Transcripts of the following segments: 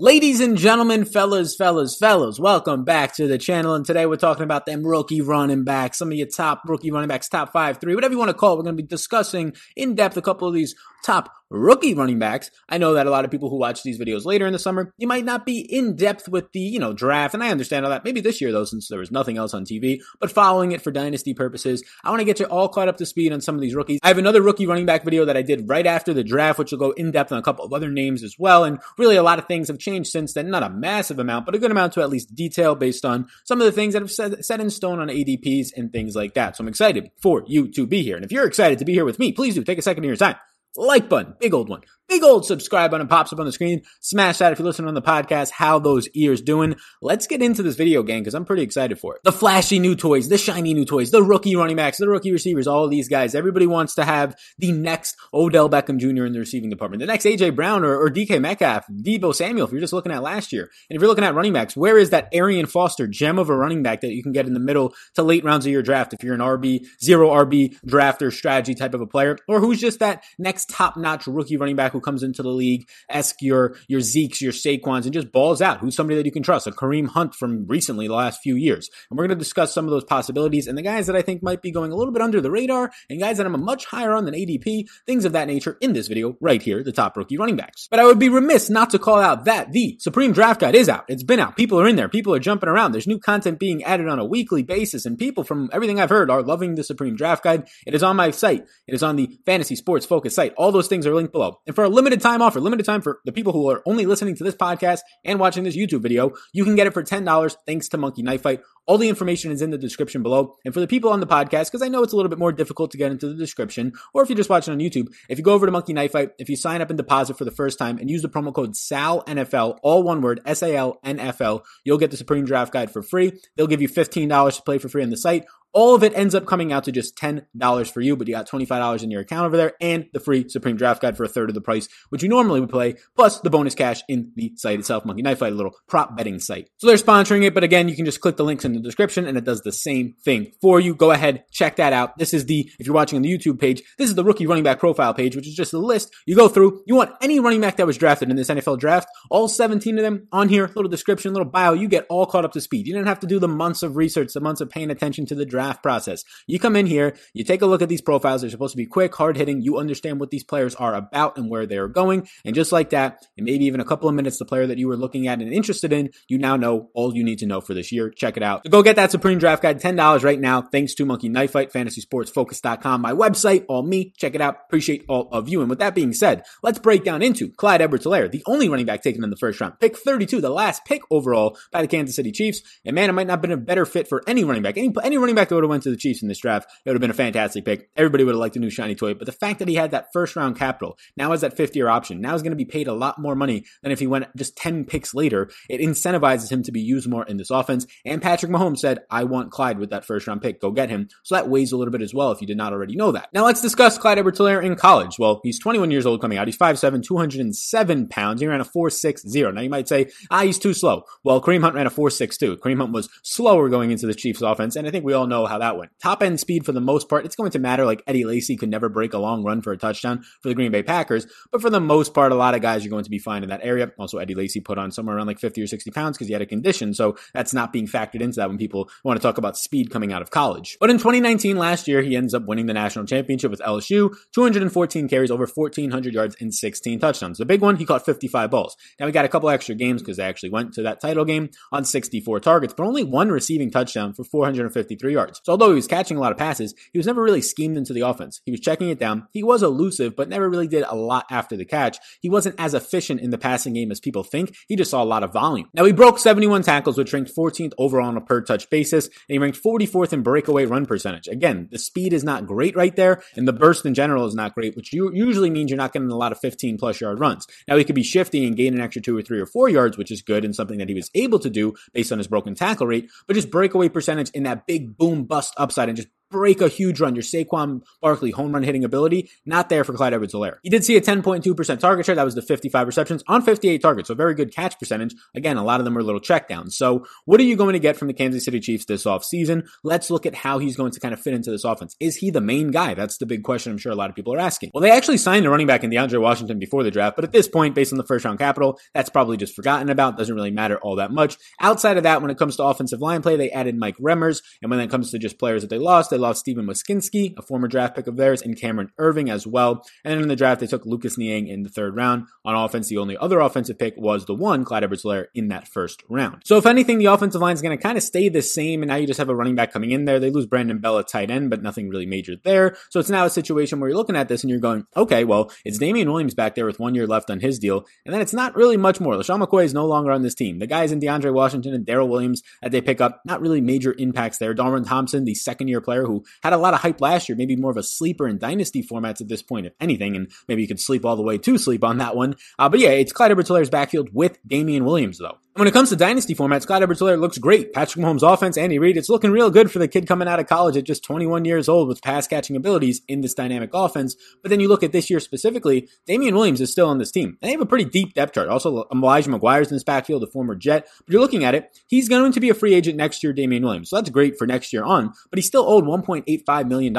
Ladies and gentlemen, fellas, fellas, fellas, welcome back to the channel. And today we're talking about them rookie running backs, some of your top rookie running backs, top five, three, whatever you want to call it. We're going to be discussing in depth a couple of these top rookie running backs. I know that a lot of people who watch these videos later in the summer, you might not be in depth with the, you know, draft. And I understand all that. Maybe this year though, since there was nothing else on TV, but following it for dynasty purposes, I want to get you all caught up to speed on some of these rookies. I have another rookie running back video that I did right after the draft, which will go in depth on a couple of other names as well. And really a lot of things have changed since then. Not a massive amount, but a good amount to at least detail based on some of the things that have set, set in stone on ADPs and things like that. So I'm excited for you to be here. And if you're excited to be here with me, please do take a second of your time like button, big old one big old subscribe button pops up on the screen. Smash that if you're listening on the podcast. How those ears doing? Let's get into this video gang because I'm pretty excited for it. The flashy new toys, the shiny new toys, the rookie running backs, the rookie receivers, all these guys. Everybody wants to have the next Odell Beckham Jr. in the receiving department, the next AJ Brown or, or DK Metcalf, Deebo Samuel. If you're just looking at last year, and if you're looking at running backs, where is that Arian Foster gem of a running back that you can get in the middle to late rounds of your draft if you're an RB zero RB drafter strategy type of a player, or who's just that next top notch rookie running back who comes into the league esque your your Zeke's, your Saquons, and just balls out. Who's somebody that you can trust? A Kareem Hunt from recently, the last few years. And we're going to discuss some of those possibilities and the guys that I think might be going a little bit under the radar and guys that I'm a much higher on than ADP, things of that nature in this video right here, the top rookie running backs. But I would be remiss not to call out that the Supreme Draft Guide is out. It's been out. People are in there. People are jumping around. There's new content being added on a weekly basis and people from everything I've heard are loving the Supreme Draft Guide. It is on my site. It is on the Fantasy Sports Focus site. All those things are linked below. And for a limited time offer, limited time for the people who are only listening to this podcast and watching this YouTube video, you can get it for $10 thanks to Monkey Knife Fight. All the information is in the description below. And for the people on the podcast, because I know it's a little bit more difficult to get into the description, or if you're just watching on YouTube, if you go over to Monkey Knife Fight, if you sign up and deposit for the first time and use the promo code SALNFL, all one word, S-A-L-N-F-L, you'll get the Supreme Draft Guide for free. They'll give you $15 to play for free on the site. All of it ends up coming out to just $10 for you, but you got $25 in your account over there and the free Supreme Draft Guide for a third of the price, which you normally would play, plus the bonus cash in the site itself, Monkey Knife Fight, a little prop betting site. So they're sponsoring it, but again, you can just click the links in the description and it does the same thing for you. Go ahead, check that out. This is the, if you're watching on the YouTube page, this is the rookie running back profile page, which is just a list. You go through, you want any running back that was drafted in this NFL draft, all 17 of them on here, little description, little bio, you get all caught up to speed. You didn't have to do the months of research, the months of paying attention to the draft process. You come in here, you take a look at these profiles. They're supposed to be quick, hard hitting. You understand what these players are about and where they are going. And just like that, and maybe even a couple of minutes, the player that you were looking at and interested in, you now know all you need to know for this year. Check it out. So go get that Supreme Draft Guide, $10 right now, thanks to Monkey Knife Fight, FantasySportsFocus.com, my website, all me. Check it out. Appreciate all of you. And with that being said, let's break down into Clyde Edwards-Helaire, the only running back taken in the first round. Pick 32, the last pick overall by the Kansas City Chiefs. And man, it might not have been a better fit for any running back. Any, any running back that would have went to the Chiefs in this draft, it would have been a fantastic pick. Everybody would have liked a new shiny toy, but the fact that he had that first round capital, now has that fifth year option, now is going to be paid a lot more money than if he went just 10 picks later. It incentivizes him to be used more in this offense. And Patrick Mahomes said, I want Clyde with that first round pick. Go get him. So that weighs a little bit as well if you did not already know that. Now let's discuss Clyde edwards in college. Well, he's 21 years old coming out. He's 5'7, 207 pounds. He ran a 4.60. Now you might say, ah, he's too slow. Well, Kareem Hunt ran a 4.62. Kareem Hunt was slower going into the Chiefs offense. And I think we all know how that went. Top end speed for the most part, it's going to matter. Like Eddie Lacy could never break a long run for a touchdown for the Green Bay Packers. But for the most part, a lot of guys are going to be fine in that area. Also, Eddie Lacy put on somewhere around like 50 or 60 pounds because he had a condition. So that's not being factored into that when people want to talk about speed coming out of college. But in 2019, last year, he ends up winning the national championship with LSU, 214 carries, over 1,400 yards, and 16 touchdowns. The big one, he caught 55 balls. Now, we got a couple extra games because they actually went to that title game on 64 targets, but only one receiving touchdown for 453 yards. So although he was catching a lot of passes, he was never really schemed into the offense. He was checking it down. He was elusive, but never really did a lot after the catch. He wasn't as efficient in the passing game as people think. He just saw a lot of volume. Now, he broke 71 tackles, which ranked 14th overall on a per touch basis, and he ranked 44th in breakaway run percentage. Again, the speed is not great right there, and the burst in general is not great, which usually means you're not getting a lot of 15 plus yard runs. Now, he could be shifting and gain an extra two or three or four yards, which is good and something that he was able to do based on his broken tackle rate, but just breakaway percentage in that big boom bust upside and just break a huge run, your Saquon Barkley home run hitting ability, not there for Clyde Edwards Helaire. He did see a 10.2% target share. That was the 55 receptions on 58 targets. So very good catch percentage. Again, a lot of them were little checkdowns. So what are you going to get from the Kansas City Chiefs this offseason? Let's look at how he's going to kind of fit into this offense. Is he the main guy? That's the big question I'm sure a lot of people are asking. Well, they actually signed a running back in DeAndre Washington before the draft, but at this point, based on the first round capital, that's probably just forgotten about. Doesn't really matter all that much. Outside of that, when it comes to offensive line play, they added Mike Remmers. And when it comes to just players that they lost, they lost Stefen Wisniewski, a former draft pick of theirs, and Cameron Erving as well. And then in the draft, they took Lucas Niang in the third round. On offense, the only other offensive pick was the one, Clyde Edwards in that first round. So if anything, the offensive line is going to kind of stay the same. And now you just have a running back coming in there. They lose Brandon Bell at tight end, but nothing really major there. So it's now a situation where you're looking at this and you're going, okay, well, it's Damien Williams back there with one year left on his deal. And then it's not really much more. LeSean McCoy is no longer on this team. The guys in DeAndre Washington and Darrel Williams that they pick up, not really major impacts there. Darwin Thompson, the second year player who had a lot of hype last year, maybe more of a sleeper in dynasty formats at this point, if anything. And maybe you could sleep all the way to sleep on that one. Uh, but yeah, it's Clyde Edwards backfield with Damien Williams though. When it comes to dynasty formats, Clyde Edwards looks great. Patrick Mahomes' offense, Andy Reid, it's looking real good for the kid coming out of college at just 21 years old with pass catching abilities in this dynamic offense. But then you look at this year specifically, Damien Williams is still on this team. They have a pretty deep depth chart. Also, Elijah McGuire's in this backfield, a former Jet. But you're looking at it, he's going to be a free agent next year, Damien Williams. So that's great for next year on, but he's still owed $1.85 million.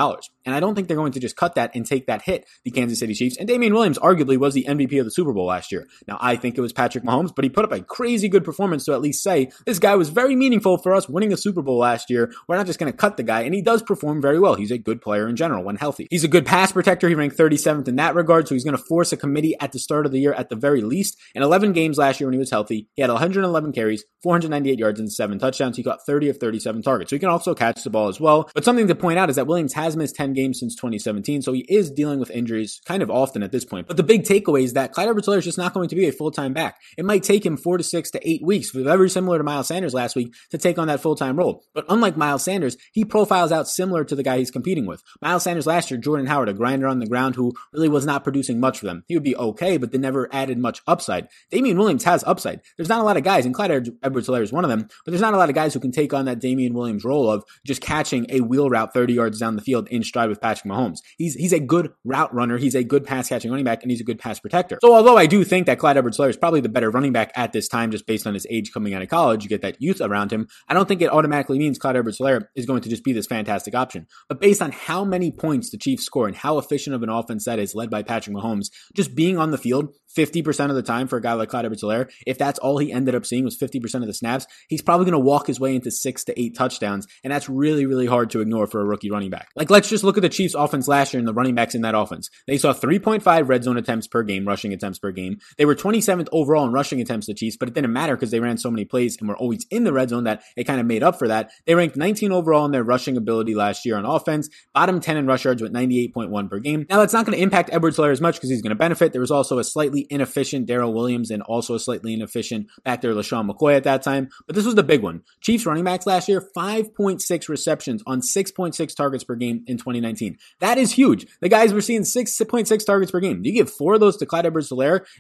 And I don't think they're going to just cut that and take that hit, the Kansas City Chiefs. And Damien Williams arguably was the MVP of the Super Bowl last year. Now, I think it was Patrick Mahomes, but he put up a crazy good performance to at least say this guy was very meaningful for us winning a Super Bowl last year. We're not just going to cut the guy, and he does perform very well. He's a good player in general when healthy. He's a good pass protector. He ranked 37th in that regard, so he's going to force a committee at the start of the year at the very least. In 11 games last year when he was healthy, he had 111 carries, 498 yards, and seven touchdowns. He caught 30 of 37 targets, so he can also catch the ball as well. But something to point out is that Williams has missed 10 games since 2017, so he is dealing with injuries kind of often at this point. But the big takeaway is that Clyde edwards is just not going to be a full-time back. It might take him four to six to eight weeks, very similar to Miles Sanders last week, to take on that full-time role. But unlike Miles Sanders, he profiles out similar to the guy he's competing with. Miles Sanders last year, Jordan Howard, a grinder on the ground who really was not producing much for them. He would be okay, but they never added much upside. Damien Williams has upside. There's not a lot of guys, and Clyde edwards is one of them, but there's not a lot of guys who can take on that Damien Williams role of just catching a wheel route 30 yards down the field in stride with Patrick Mahomes. He's he's a good route runner. He's a good pass catching running back, and he's a good pass protector. So although I do think that Clyde edwards is probably the better running back at this time, just based on his age coming out of college, you get that youth around him. I don't think it automatically means Clyde edwards is going to just be this fantastic option. But based on how many points the Chiefs score and how efficient of an offense that is led by Patrick Mahomes, just being on the field 50% of the time for a guy like Clyde edwards if that's all he ended up seeing was 50% of the snaps, he's probably going to walk his way into six to eight touchdowns. And that's really, really hard to ignore for a rookie running back. Like, let's just look at the Chiefs offense last year and the running backs in that offense. They saw 3.5 red zone attempts per game, rushing attempts per game. They were 27th overall in rushing attempts, the Chiefs, but it didn't matter because they ran so many plays and were always in the red zone that it kind of made up for that. They ranked 19 overall in their rushing ability last year on offense, bottom 10 in rush yards with 98.1 per game. Now, that's not going to impact Edwards Helaire as much because he's going to benefit. There was also a slightly inefficient Darrel Williams and also a slightly inefficient back there, LeSean McCoy at that time. But this was the big one. Chiefs running backs last year, 5.6 receptions on 6.6 targets per game in 2019. That is huge. The guys were seeing 6.6 targets per game. You give four of those to Clyde Edwards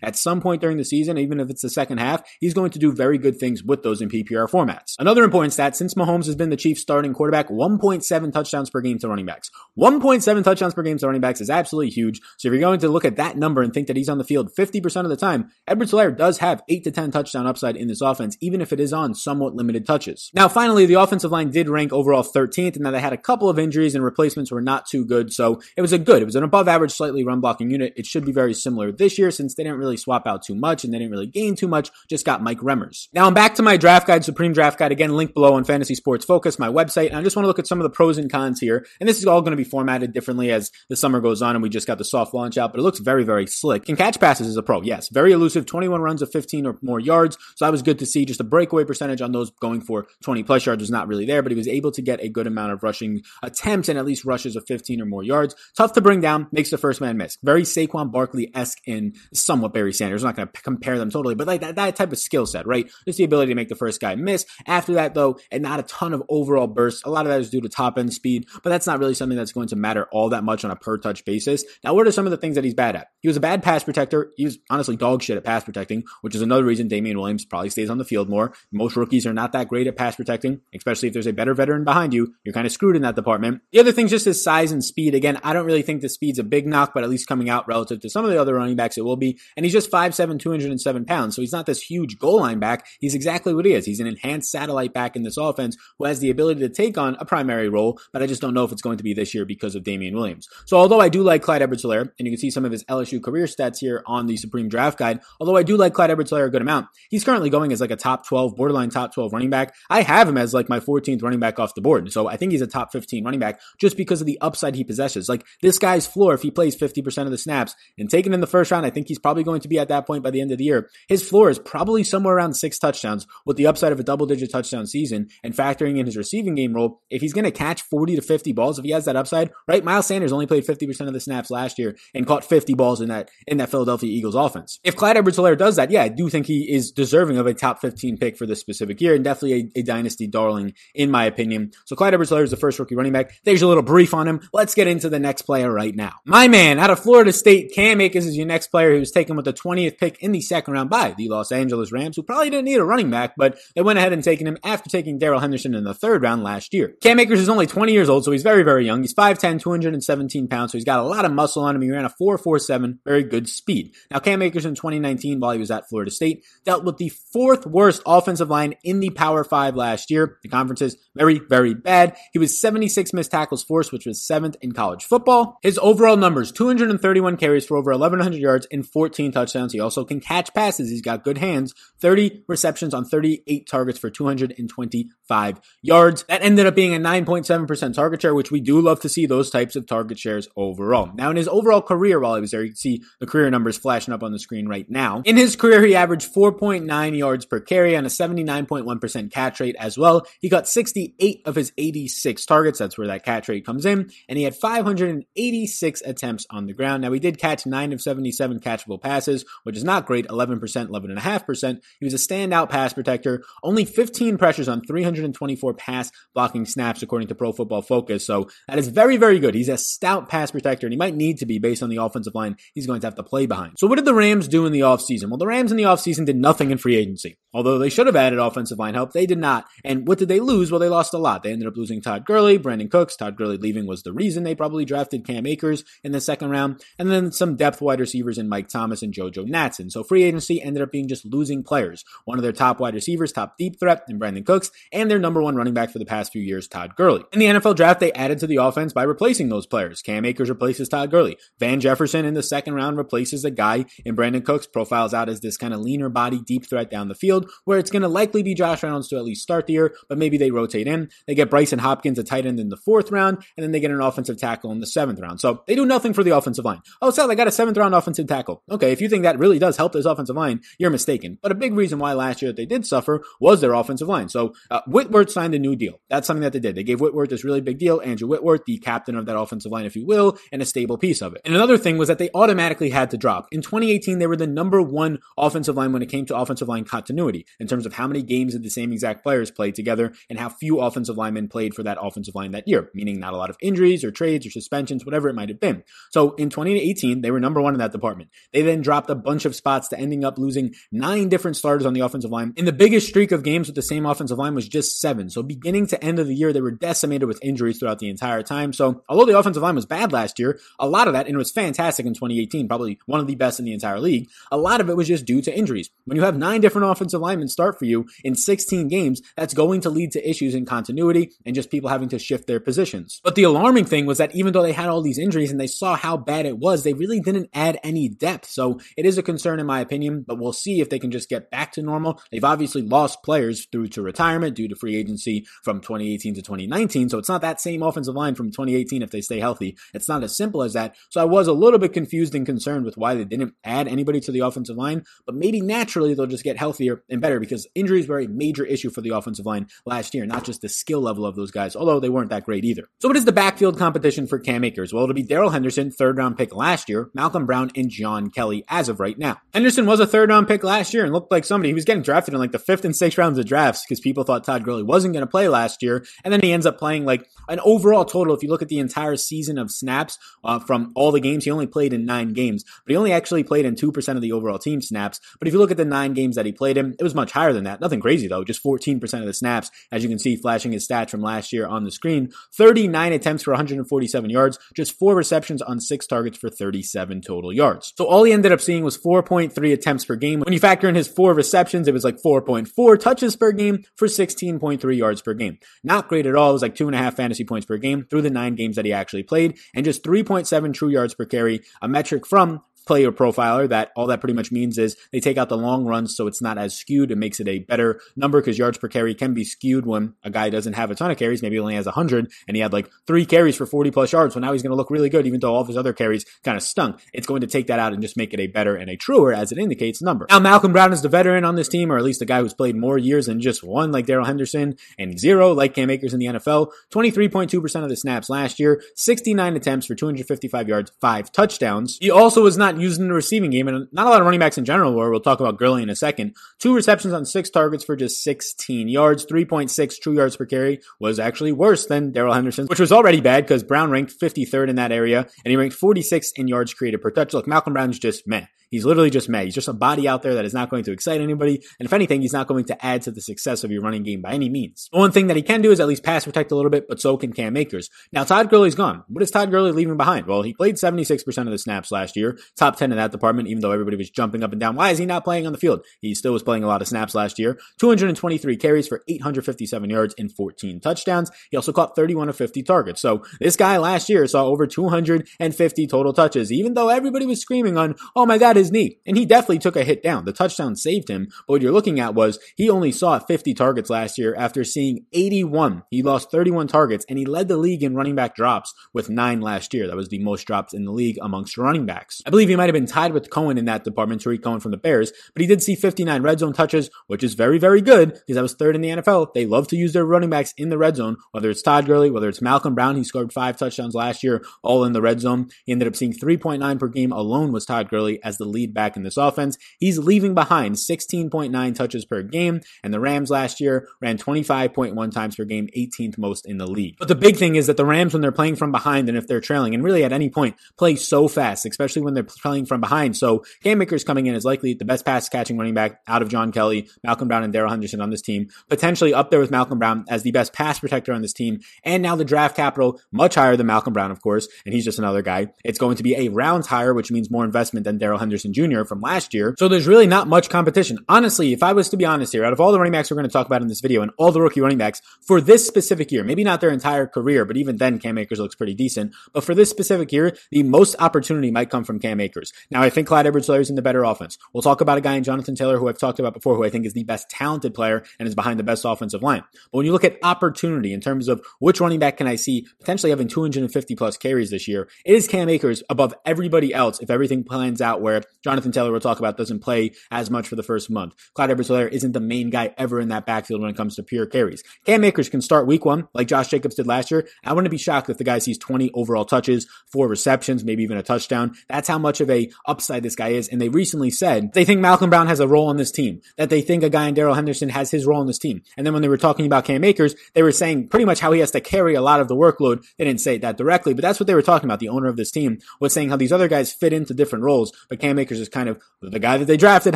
at some point during the season, even if it's the second half, he's going to do very good things with those in PPR formats. Another important stat, since Mahomes has been the Chiefs starting quarterback, 1.7 touchdowns per game to running backs. 1.7 touchdowns per game to running backs is absolutely huge. So if you're going to look at that number and think that he's on the field 50% of the time, Edwards Helaire does have 8 to 10 touchdown upside in this offense, even if it is on somewhat limited touches. Now, finally, the offensive line did rank overall 13th, and now they had a couple of injuries and replacements were not too good. So it was a good, it was an above average, slightly run blocking unit. It should be very similar this year since they didn't really swap out too much and they didn't really gain too much, just got Mike Remmers. Now I'm back to my draft guide, Supreme Draft Guide, again, link below on Fantasy Sports Focus, my website, and I just want to look at some of the pros and cons here. And this is all going to be formatted differently as the summer goes on and we just got the soft launch out, but it looks very, very slick. Can catch passes as a pro, yes. Very elusive, 21 runs of 15 or more yards. So that was good to see. Just a breakaway percentage on those going for 20 plus yards was not really there, but he was able to get a good amount of rushing attempts and at least rushes of 15 or more yards. Tough to bring down, makes the first man miss. Very Saquon Barkley esque in somewhat Barry Sanders. I'm not going to compare them totally, but like that, that type of skill set, right? Just the ability to make the first guy miss. After that, though, and not a ton of overall bursts. A lot of that is due to top end speed, but that's not really something that's going to matter all that much on a per touch basis. Now, what are some of the things that he's bad at? He was a bad pass protector. He was honestly dog shit at pass protecting, which is another reason Damien Williams probably stays on the field more. Most rookies are not that great at pass protecting, especially if there's a better veteran behind you. You're kind of screwed in that department. The other thing's just his size and speed. Again, I don't really think the speed's a big knock, but at least coming out relative to some of the other running backs, it will be. And he's just 5'7, 207 pounds. So he's not this huge goal line back. He's exactly what he is. He's an enhanced satellite back in this offense who has the ability to take on a primary role, but I just don't know if it's going to be this year because of Damien Williams. So although I do like Clyde Edwards-Helaire, and you can see some of his LSU career stats here on the Supreme Draft Guide, although I do like Clyde Edwards-Helaire a good amount, he's currently going as like a top 12, borderline top 12 running back. I have him as like my 14th running back off the board. So I think he's a top 15 running back just because of the upside he possesses. Like this guy's floor, if he plays 50% of the snaps and taken in the first round, I think he's probably going to be at that point by the end of the year. His floor is probably somewhere around six touchdowns with the upside of a double digit touchdown season and factoring in his receiving game role. If he's going to catch 40 to 50 balls, if he has that upside, right? Miles Sanders only played 50% of the snaps last year and caught 50 balls in that, in that Philadelphia Eagles offense. If Clyde Edwards-Helaire does that, yeah, I do think he is deserving of a top 15 pick for this specific year and definitely a, a dynasty darling in my opinion. So Clyde Edwards-Helaire is the first rookie running back. There's a little brief on him. Let's get into the next player right now. My man out of Florida State, Cam Akers is your next player who was taken with the 20th pick in the second round by the Los Angeles Rams, who probably didn't need a running back, but they went ahead and taken him after taking Darrell Henderson in the third round last year. Cam Akers is only 20 years old, so he's very, very young. He's 5'10", 217 pounds, so he's got a lot of muscle on him. He ran a 4.47, very good speed. Now, Cam Akers in 2019, while he was at Florida State, dealt with the fourth worst offensive line in the Power Five last year. The conference is very, very bad. He was 76 missed tackles forced, which was seventh in college football. His overall numbers, 231 carries for over 1,100 yards and 14 touchdowns. He also can catch passes. He's got good hands. 30 receptions on 38 targets for 225 yards. That ended up being a 9.7% target share, which we do love to see those types of target shares overall. Now, in his overall career while he was there, you can see the career numbers flashing up on the screen right now. In his career, he averaged 4.9 yards per carry on a 79.1% catch rate as well. He got 68 of his 86 targets. That's where that catch rate comes in. And he had 586 attempts on the ground. Now, he did catch 9 of 77 catchable passes, which is not great, 11%, 11.5%. He was a standout pass protector, only 15 pressures on 324 pass blocking snaps, according to Pro Football Focus. So that is very, very good. He's a stout pass protector, and he might need to be based on the offensive line he's going to have to play behind. So what did the Rams do in the offseason? Well, the Rams in the offseason did nothing in free agency. Although they should have added offensive line help, they did not. And what did they lose? Well, they lost a lot. They ended up losing Todd Gurley, Brandin Cooks. Todd Gurley leaving was the reason they probably drafted Cam Akers in the second round. And then some depth wide receivers in Mike Thomas and JoJo Natson. So free agency ended up being just losing players. One of their top wide receivers, top deep threat, in Brandin Cooks, and their number one running back for the past few years, Todd Gurley. In the NFL draft, they added to the offense by replacing those players. Cam Akers replaces Todd Gurley. Van Jefferson in the second round replaces a guy in Brandin Cooks, profiles out as this kind of leaner body, deep threat down the field, where it's going to likely be Josh Reynolds to at least start the year, but maybe they rotate in. They get Brycen Hopkins, a tight end in the fourth round, and then they get an offensive tackle in the seventh round. So they do nothing for the offensive line. Oh, Sal, they got a seventh round offensive tackle. Okay, if you think that really does help this offensive line, you're mistaken. But a big reason why last year they did suffer was their offensive line. So uh, Whitworth signed a new deal. That's something that they did. They gave Whitworth this really big deal. Andrew Whitworth, the captain of that offensive line, if you will, and a stable piece of it. And another thing was that they automatically had to drop. In 2018, they were the number one offensive line when it came to offensive line continuity in terms of how many games did the same exact players play together and how few offensive linemen played for that offensive line that year, meaning not a lot of injuries or trades or suspensions, whatever it might have been. So in 2018, they were number one in that department. They then dropped a bunch of spots to ending up losing nine different starters on the offensive line. And the biggest streak of games with the same offensive line was just seven. So beginning to end of the year, they were decimated with injuries throughout the entire time. So although the offensive line was bad last year, a lot of that, and it was fantastic in 2018, probably one of the best in the entire league, a lot of it was just due to injuries. When you have nine different offensive linemen start for you in 16 games, that's going to lead to issues in continuity and just people having to shift their positions. But the alarming thing was that even though they had all these injuries and they saw how bad it was, they really didn't add any depth. So it is a concern in my opinion, but we'll see if they can just get back to normal. They've obviously lost players through to retirement due to free agency from 2018 to 2019. So it's not that same offensive line from 2018 if they stay healthy. It's not as simple as that. So I was a little bit confused and concerned with why they didn't add anybody to the offensive line, but maybe naturally they'll just get healthier and better because injuries were a major issue for the offensive line last year, not just the skill level of those guys, although they weren't that great either. So what is the backfield competition for Cam Akers? Well, it'll be Darrell Henderson, third round pick last year, Malcolm Brown, and John Kelly as of right now. Henderson was a third round pick last year and looked like somebody, he was getting drafted in like the fifth and sixth rounds of drafts because people thought Todd Gurley wasn't going to play last year. And then he ends up playing like an overall total. If you look at the entire season of snaps uh, from all the games, he only played in nine games, but he only actually played in 2% of the overall team snaps. But if you look at the nine games that he played in, it was much higher than that. Nothing crazy though, just 14% of the snaps, as you can see flashing his stats from last year on the screen. 39 attempts for 147 yards, just four receptions on six targets for 37 total yards. So all he ended up seeing was 4.3 attempts per game. When you factor in his four receptions, it was like 4.4 touches per game for 16.3 yards per game. Not great at all. It was like two and a half fantasy points per game through the nine games that he actually played and just 3.7 true yards per carry, a metric from player profiler that all that pretty much means is they take out the long runs so it's not as skewed. It makes it a better number because yards per carry can be skewed when a guy doesn't have a ton of carries. Maybe he only has 100 and he had like three carries for 40 plus yards. So now he's going to look really good, even though all of his other carries kind of stunk. It's going to take that out and just make it a better and a truer, as it indicates, number. Now, Malcolm Brown is the veteran on this team, or at least the guy who's played more years than just one, like Darrell Henderson, and zero, like Cam Akers in the NFL. 23.2% of the snaps last year, 69 attempts for 255 yards, five touchdowns. He also was not used in the receiving game and not a lot of running backs in general were. We'll talk about Gurley in a second. Two receptions on six targets for just 16 yards. 3.6 true yards per carry was actually worse than Darrell Henderson, which was already bad because Brown ranked 53rd in that area, and he ranked 46th in yards created per touch. Look, Malcolm Brown's just meh. He's literally just mad. He's just a body out there that is not going to excite anybody. And if anything, he's not going to add to the success of your running game by any means. One thing that he can do is at least pass protect a little bit, but so can Cam Akers. Now, Todd Gurley's gone. What is Todd Gurley leaving behind? Well, he played 76% of the snaps last year, top 10 in that department, even though everybody was jumping up and down. Why is he not playing on the field? He still was playing a lot of snaps last year. 223 carries for 857 yards and 14 touchdowns. He also caught 31 of 50 targets. So this guy last year saw over 250 total touches, even though everybody was screaming on, oh my God, his knee. And he definitely took a hit down. The touchdown saved him. But what you're looking at was he only saw 50 targets last year after seeing 81. He lost 31 targets and he led the league in running back drops with nine last year. That was the most drops in the league amongst running backs. I believe he might have been tied with Cohen in that department, Tarik Cohen from the Bears, but he did see 59 red zone touches, which is very, very good because that was third in the NFL. They love to use their running backs in the red zone, whether it's Todd Gurley, whether it's Malcolm Brown. He scored five touchdowns last year, all in the red zone. He ended up seeing 3.9 per game alone was Todd Gurley as the lead back in this offense. He's leaving behind 16.9 touches per game, and the Rams last year ran 25.1 times per game, 18th most in the league. But the big thing is that the Rams, when they're playing from behind and if they're trailing, and really at any point, play so fast, especially when they're playing from behind. So Cam Akers coming in is likely the best pass catching running back out of John Kelly, Malcolm Brown, and Darrell Henderson on this team, potentially up there with Malcolm Brown as the best pass protector on this team, and now the draft capital much higher than Malcolm Brown, of course, and he's just another guy. It's going to be a rounds higher, which means more investment than Darrell Henderson Jr. from last year. So there's really not much competition. Honestly, if I was to be honest here, out of all the running backs we're going to talk about in this video and all the rookie running backs for this specific year, maybe not their entire career, but even then Cam Akers looks pretty decent. But for this specific year, the most opportunity might come from Cam Akers. Now, I think Clyde Edwards-Helaire is in the better offense. We'll talk about a guy in Jonathan Taylor who I've talked about before, who I think is the best talented player and is behind the best offensive line. But when you look at opportunity in terms of which running back can I see potentially having 250 plus carries this year, it is Cam Akers above everybody else if everything plans out where Jonathan Taylor we'll talk about doesn't play as much for the first month. Clyde Edwards-Helaire isn't the main guy ever in that backfield when it comes to pure carries. Cam Akers can start week one like Josh Jacobs did last year. I wouldn't be shocked if the guy sees 20 overall touches, four receptions, maybe even a touchdown. That's how much of a upside this guy is. And they recently said they think Malcolm Brown has a role on this team, that they think a guy in Darrell Henderson has his role on this team. And then when they were talking about Cam Akers, they were saying pretty much how he has to carry a lot of the workload. They didn't say that directly, but that's what they were talking about. The owner of this team was saying how these other guys fit into different roles, but Cam Akers is kind of the guy that they drafted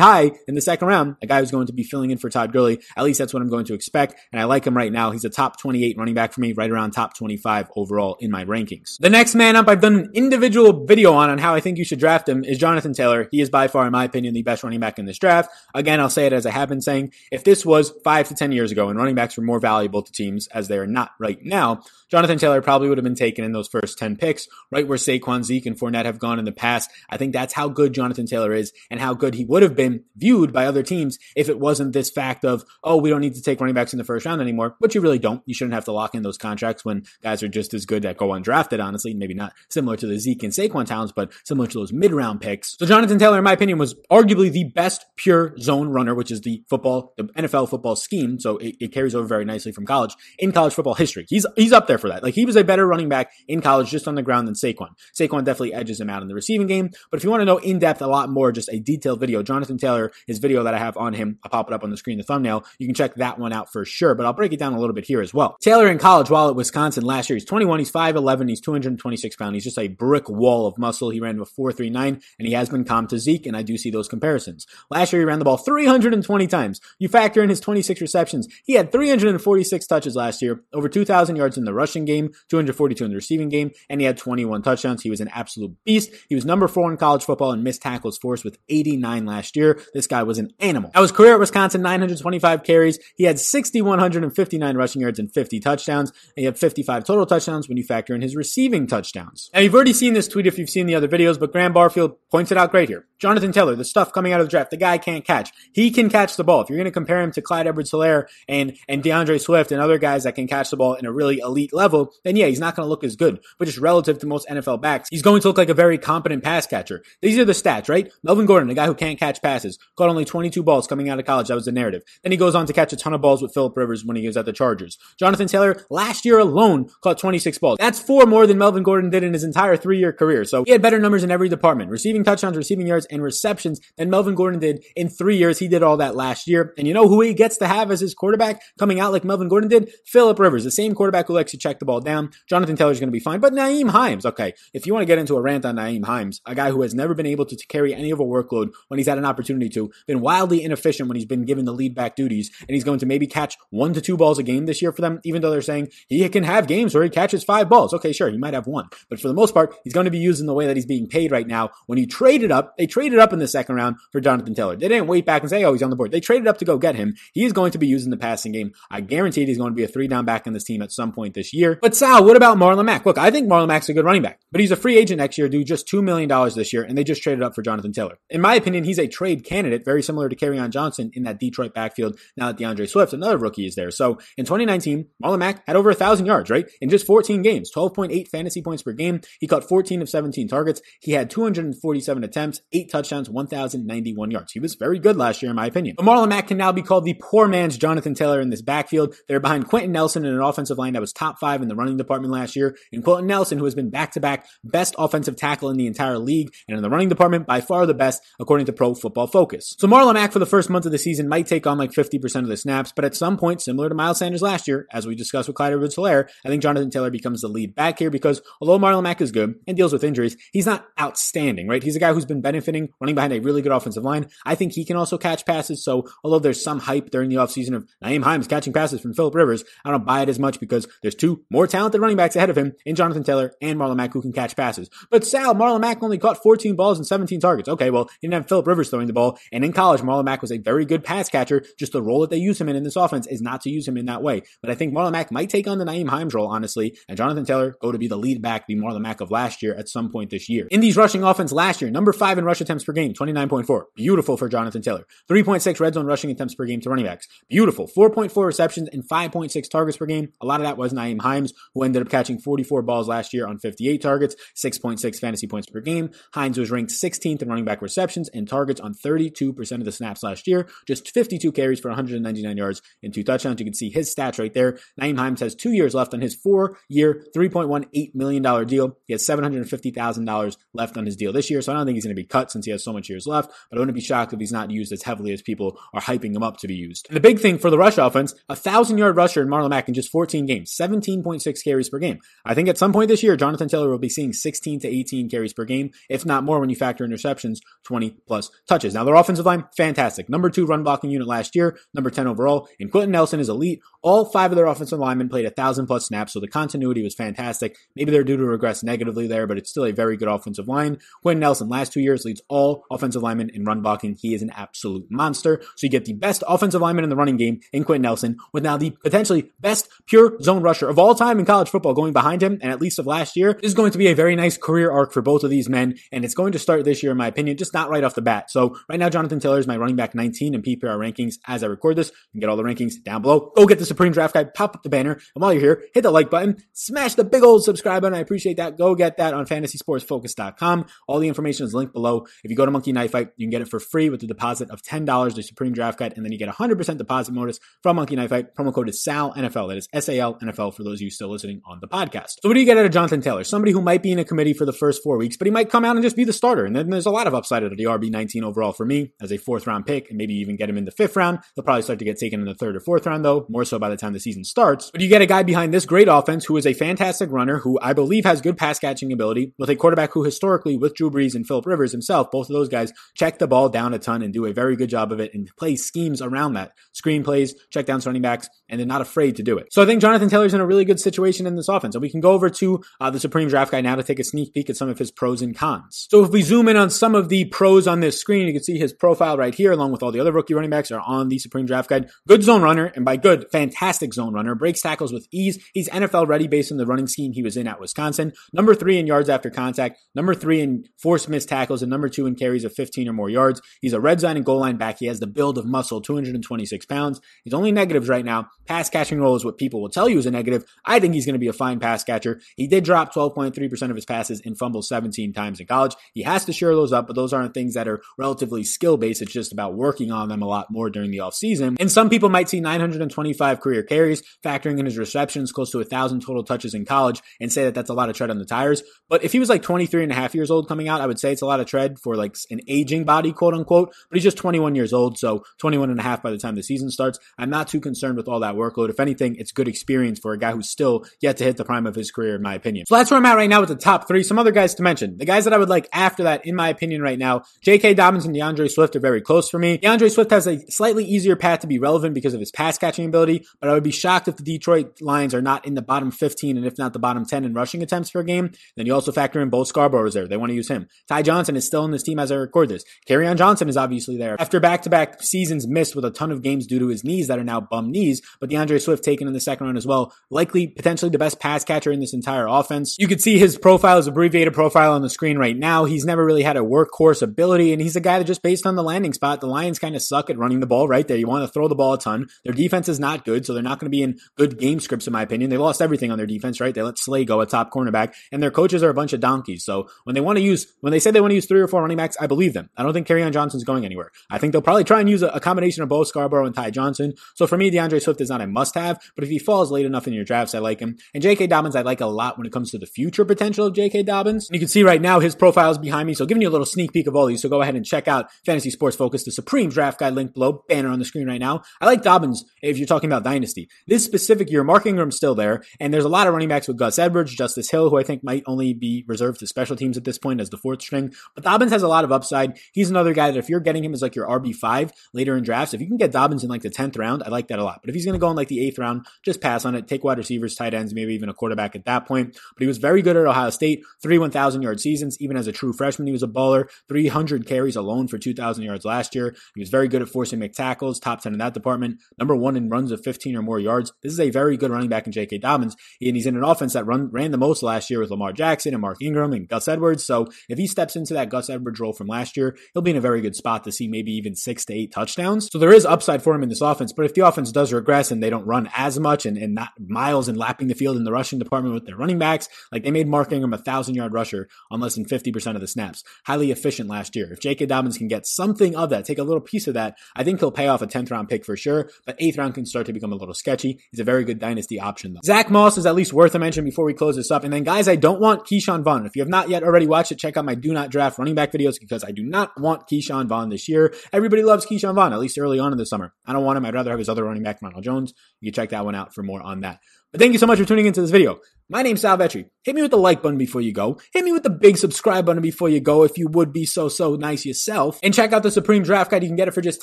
high in the second round, a guy who's going to be filling in for Todd Gurley. At least that's what I'm going to expect. And I like him right now. He's a top 28 running back for me, right around top 25 overall in my rankings. The next man up I've done an individual video on on how I think you should draft him is Jonathan Taylor. He is by far, in my opinion, the best running back in this draft. Again, I'll say it as I have been saying. If this was five to 10 years ago and running backs were more valuable to teams as they are not right now, Jonathan Taylor probably would have been taken in those first 10 picks, right where Saquon, Zeke, and Fournette have gone in the past. I think that's how good Jonathan Taylor is and how good he would have been viewed by other teams if it wasn't this fact of, oh, we don't need to take running backs in the first round anymore, but you really don't. You shouldn't have to lock in those contracts when guys are just as good that go undrafted, honestly. Maybe not similar to the Zeke and Saquon talents, but similar to those mid round picks. So Jonathan Taylor, in my opinion, was arguably the best pure zone runner, which is the football, the NFL football scheme. So it, it, carries over very nicely from college in college football history. He's, he's up there for that. Like he was a better running back in college just on the ground than Saquon. Saquon definitely edges him out in the receiving game. But if you want to know in depth a lot more, just a detailed video, Jonathan Taylor, his video that I have on him, I'll pop it up on the screen, the thumbnail. You can check that one out for sure, but I'll break it down a little bit here as well. Taylor in college while at Wisconsin last year, he's 21, he's 5'11, he's 226 pounds. He's just a brick wall of muscle. He ran a 4 3 and he has been calm to Zeke, and I do see those comparisons. Last year, he ran the ball 320 times. You factor in his 26 receptions, he had 346 touches last year, over 2,000 yards in the rushing game, 242 in the receiving game, and he had 21 touchdowns. He was an absolute beast. He was number four in college football in missed tackles forced with 89 last year. This guy was an animal. Now, his career at Wisconsin, 925 carries. He had 6,159 rushing yards and 50 touchdowns. And he had 55 total touchdowns when you factor in his receiving touchdowns. Now, you've already seen this tweet if you've seen the other videos, but Graham Bar Barfield points it out great here. Jonathan Taylor, the stuff coming out of the draft, the guy can't catch. He can catch the ball. If you're going to compare him to Clyde Edwards Helaire and, and D'Andre Swift and other guys that can catch the ball in a really elite level, then yeah, he's not going to look as good. But just relative to most NFL backs, he's going to look like a very competent pass catcher. These are the stats, right? Melvin Gordon, the guy who can't catch passes, caught only 22 balls coming out of college. That was the narrative. Then he goes on to catch a ton of balls with Philip Rivers when he was at the Chargers. Jonathan Taylor, last year alone, caught 26 balls. That's four more than Melvin Gordon did in his entire three year career. So he had better numbers in every department receiving touchdowns, receiving yards, and receptions than Melvin Gordon did in three years. He did all that last year. And you know who he gets to have as his quarterback coming out like Melvin Gordon did? Philip Rivers, the same quarterback who likes to check the ball down. Jonathan Taylor's going to be fine. But Nyheim Hines, okay, if you want to get into a rant on Nyheim Hines, a guy who has never been able to carry any of a workload when he's had an opportunity to, been wildly inefficient when he's been given the lead back duties, and he's going to maybe catch one to two balls a game this year for them, even though they're saying he can have games where he catches five balls. Okay, sure, he might have one. But for the most part, he's going to be used in the way that he's being paid right now. When you traded up, they traded up in the second round for Jonathan Taylor. They didn't wait back and say, oh, he's on the board. They traded up to go get him. He is going to be used in the passing game. I guarantee he's going to be a three down back in this team at some point this year. But Sal, what about Marlon Mack? Look, I think Marlon Mack's a good running back, but he's a free agent next year, due just $2 million this year, and they just traded up for Jonathan Taylor. In my opinion, he's a trade candidate, very similar to Kerryon Johnson in that Detroit backfield now that D'Andre Swift, another rookie, is there. So in 2019, Marlon Mack had over 1,000 yards, right? In just 14 games, 12.8 fantasy points per game. He caught 14 of 17 targets. He had 247 attempts, 8 touchdowns, 1,091 yards. He was very good last year, in my opinion. But Marlon Mack can now be called the poor man's Jonathan Taylor in this backfield. They're behind Quenton Nelson in an offensive line that was top five in the running department last year, and Quenton Nelson, who has been back to back best offensive tackle in the entire league, and in the running department, by far the best, according to Pro Football Focus. So Marlon Mack for the first month of the season might take on like 50% of the snaps, but at some point, similar to Miles Sanders last year, as we discussed with Clyde Edwards Helaire, I think Jonathan Taylor becomes the lead back here because although Marlon Mack is good and deals with injuries, he's not outstanding, right? He's a guy who's been benefiting running behind a really good offensive line. I think he can also catch passes. So although there's some hype during the offseason of Nyheim Hines catching passes from Philip Rivers, I don't buy it as much because there's two more talented running backs ahead of him in Jonathan Taylor and Marlon Mack who can catch passes. But Sal, Marlon Mack only caught 14 balls and 17 targets. Okay, well, he didn't have Philip Rivers throwing the ball. And in college, Marlon Mack was a very good pass catcher. Just the role that they use him in in this offense is not to use him in that way. But I think Marlon Mack might take on the Nyheim Hines role, honestly, and Jonathan Taylor go to be the lead back, the Marlon Mack of last year at some point this year. In these rushing offense last year, number five in rush attempts per game, 29.4. Beautiful for Jonathan Taylor. 3.6 red zone rushing attempts per game to running backs. Beautiful. 4.4 receptions and 5.6 targets per game. A lot of that was Nyheim Hines, who ended up catching 44 balls last year on 58 targets, 6.6 fantasy points per game. Hines was ranked 16th in running back receptions and targets on 32% of the snaps last year. Just 52 carries for 199 yards and two touchdowns. You can see his stats right there. Nyheim Hines has two years left on his four year, $3.18 million deal. He has $750,000 left on his deal this year. So I don't think he's going to be cut since he has so much years left, but I wouldn't be shocked if he's not used as heavily as people are hyping him up to be used. And the big thing for the rush offense, a thousand yard rusher in Marlon Mack in just 14 games, 17.6 carries per game. I think at some point this year, Jonathan Taylor will be seeing 16 to 18 carries per game, if not more when you factor in receptions, 20 plus touches. Now their offensive line, fantastic. Number two run blocking unit last year, number 10 overall, and Quenton Nelson is elite. All five of their offensive linemen played a thousand plus snaps, so the continuity was fantastic. Maybe they're due to regress negatively there, but it's still a very good offensive line. Quenton Nelson, last two years, leads all offensive linemen in run blocking. He is an absolute monster. So you get the best offensive lineman in the running game in Quenton Nelson with now the potentially best pure zone rusher of all time in college football going behind him and at least of last year. This is going to be a very nice career arc for both of these men. And it's going to start this year, in my opinion, just not right off the bat. So right now, Jonathan Taylor is my running back 19 in PPR rankings as I record this. You can get all the rankings down below. Go get the Supreme Draft Guide, pop up the banner. And while you're here, hit the like button, smash the big old subscribe button. I appreciate that. Go get that on fantasysportsfocus.com. All the information is linked below. If you go to Monkey Knife Fight, you can get it for free with a deposit of $10, the Supreme Draft Guide, and then you get 100% deposit bonus from Monkey Knife Fight. Promo code is SAL NFL. That is S A L NFL for those of you still listening on the podcast. So what do you get out of Jonathan Taylor? Somebody who might be in a committee for the first four weeks, but he might come out and just be the starter. And then there's a lot of upside at the RB19 overall for me as a fourth round pick and maybe even get him in the fifth round. They'll probably start to get taken in the third or fourth round though, more so by the time the season starts. But you get a guy behind this great offense who is a fantastic runner who I believe has good pass catching ability with a quarterback who historically with Drew Brees and Philip Rivers himself, both of those guys check the ball down a ton and do a very good job of it and play schemes around that. Screen plays, check downs running backs, and they're not afraid to do it. So I think Jonathan Taylor's in a really good situation in this offense. And we can go over to uh, the Supreme Draft Guide now to take a sneak peek at some of his pros and cons. So if we zoom in on some of the pros on this screen, you can see his profile right here, along with all the other rookie running backs are on the Supreme Draft Guide. Good zone runner, and by good, fantastic zone runner. Breaks tackles with ease. He's NFL ready based on the running scheme he was in at Wisconsin. Number three in yards after contact. Number three in forced missed tackles, and number two in carries of 15 or more yards. He's a red zone and goal line back. He has the build of muscle, 226 pounds. He's only negatives right now. Pass catching role is what people will tell you is a negative. I think he's going to be a fine pass catcher. He did drop 12.3% of his passes and fumble 17 times in college. He has to shore those up, but those aren't things that are relatively skill based. It's just about working on them a lot more during the offseason. And some people might see 925 career carries, factoring in his receptions, close to a thousand total touches in college, and say that that's a lot of tread on the tires. But if he was like 23 and a half years old coming out, I would say it's a lot of tread for like an aging body, quote unquote. But he's just 21 years old, so 21 and a half by the time the season starts. I'm not too concerned with all that workload. If anything, it's good experience for a guy who's still yet to hit the prime of his career, in my opinion. So that's where I'm at right now with the top three. Some other guys to mention. The guys that I would like after that, in my opinion, right now, J.K. Dobbins and D'Andre Swift are very close for me. D'Andre Swift has a slightly easier path to be relevant because of his pass catching ability, but I would be shocked if the Detroit Lions are not in the bottom 15 and if not the bottom 10 in rushing attempts per game. Then you also factor in Bo Scarbrough's there. They want to use him. Ty Johnson is still in this team as I record this. Kerryon Johnson is obviously there. After back-to-back seasons missed with a ton of games due to his knees that are now bum knees, but D'Andre Swift taken in the second round as well. Likely, potentially the best pass catcher in this entire offense. You could see his profile, his abbreviated profile on the screen right now. He's never really had a workhorse ability, and he's a guy that just based on the landing spot, the Lions kind of suck at running the ball right there. You want to throw the ball a ton. Their defense is not good, so they're not going to be in good game scripts, in my opinion. They lost everything on their defense, right? They let Slay go, a top cornerback, and their coaches are a bunch of donkeys. So when they want to use, when they say they want to use three or four running backs, I believe them. I don't think Kerryon Johnson's going anywhere. I think they'll probably try and use a, a combination of both Scarbrough and Ty Johnson. So for me, D'Andre Swift is not a must have, but if he falls late enough in your drafts, I like him. And J.K. Dobbins, I like a lot when it comes to the future potential of J.K. Dobbins. And you can see right now his profile is behind me. So giving you a little sneak peek of all these. So go ahead and check out Fantasy Sports Focus, the Supreme Draft Guide link below, banner on the screen right now. I like Dobbins if you're talking about Dynasty. This specific year, Mark Ingram's still there, and there's a lot of running backs with Gus Edwards, Justice Hill, who I think might only be reserved to special teams at this point as the fourth string. But Dobbins has a lot of upside. He's another guy that if you're getting him as like your RB5 later in drafts, if you can get Dobbins in like the 10th round, I like that a lot. But if he's going to go in like the 8th round, just pass on it. Take wide receivers, tight ends, maybe even a quarterback at that point. But he was very good at Ohio State, three 1,000 yard seasons. Even as a true freshman, he was a baller. 300 carries alone for 2,000 yards last year. He was very good at forcing make tackles, top 10 in that department. Number one in runs of 15 or more yards. This is a very good running back in J.K. Dobbins. And he's in an offense that run, ran the most last year with Lamar Jackson and Mark Ingram and Gus Edwards. So if he steps into that Gus Edwards role from last year, he'll be in a very good spot to see maybe even six to eight touchdowns. So there is upside for him in this offense. But if the offense does regress and they don't run as much and, and not miles and lapping the field in the rushing department with their running backs, like they made Mark Ingram a thousand yard rusher on less than 50% of the snaps. Highly efficient last year. If J.K. Dobbins can get something of that, take a little piece of that, I think he'll pay off a 10th round pick for sure. But eighth round can start to become a little sketchy. He's a very good dynasty option though. Zack Moss is at least worth a mention before we close this up. And then guys, I don't want Ke'Shawn Vaughn. If you have not yet already watched it, check out my do not draft running back videos because I do not want Ke'Shawn Vaughn this year. Everybody loves Ke'Shawn Vaughn, at least early on in the summer. I don't want him. I'd rather have his other running back, Ronald Jones. You can check that one out for more on that. But thank you so much for tuning into this video. My name's Sal Vetri. Hit me with the like button before you go. Hit me with the big subscribe button before you go if you would be so, so nice yourself. And check out the Supreme Draft Guide. You can get it for just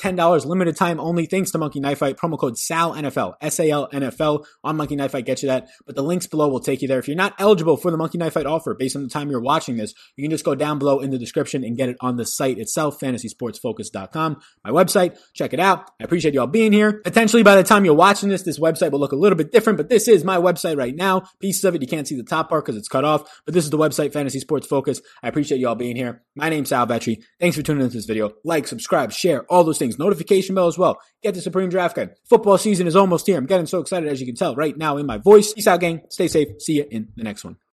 $10, limited time only, thanks to Monkey Knife Fight. Promo code SALNFL, S-A-L-N-F-L on Monkey Knife Fight. Get you that. But the links below will take you there. If you're not eligible for the Monkey Knife Fight offer based on the time you're watching this, you can just go down below in the description and get it on the site itself, fantasysportsfocus.com, my website. Check it out. I appreciate you all being here. Potentially by the time you're watching this, this website will look a little bit different, but this is my website right now. Pieces of it, you can't see the top part because it's cut off, but this is the website, Fantasy Sports Focus. I appreciate you all being here. My name's Sal Vetri. Thanks for tuning into this video. Like, subscribe, share, all those things. Notification bell as well. Get the Supreme Draft Guide. Football season is almost here. I'm getting so excited as you can tell right now in my voice. Peace out, gang. Stay safe. See you in the next one.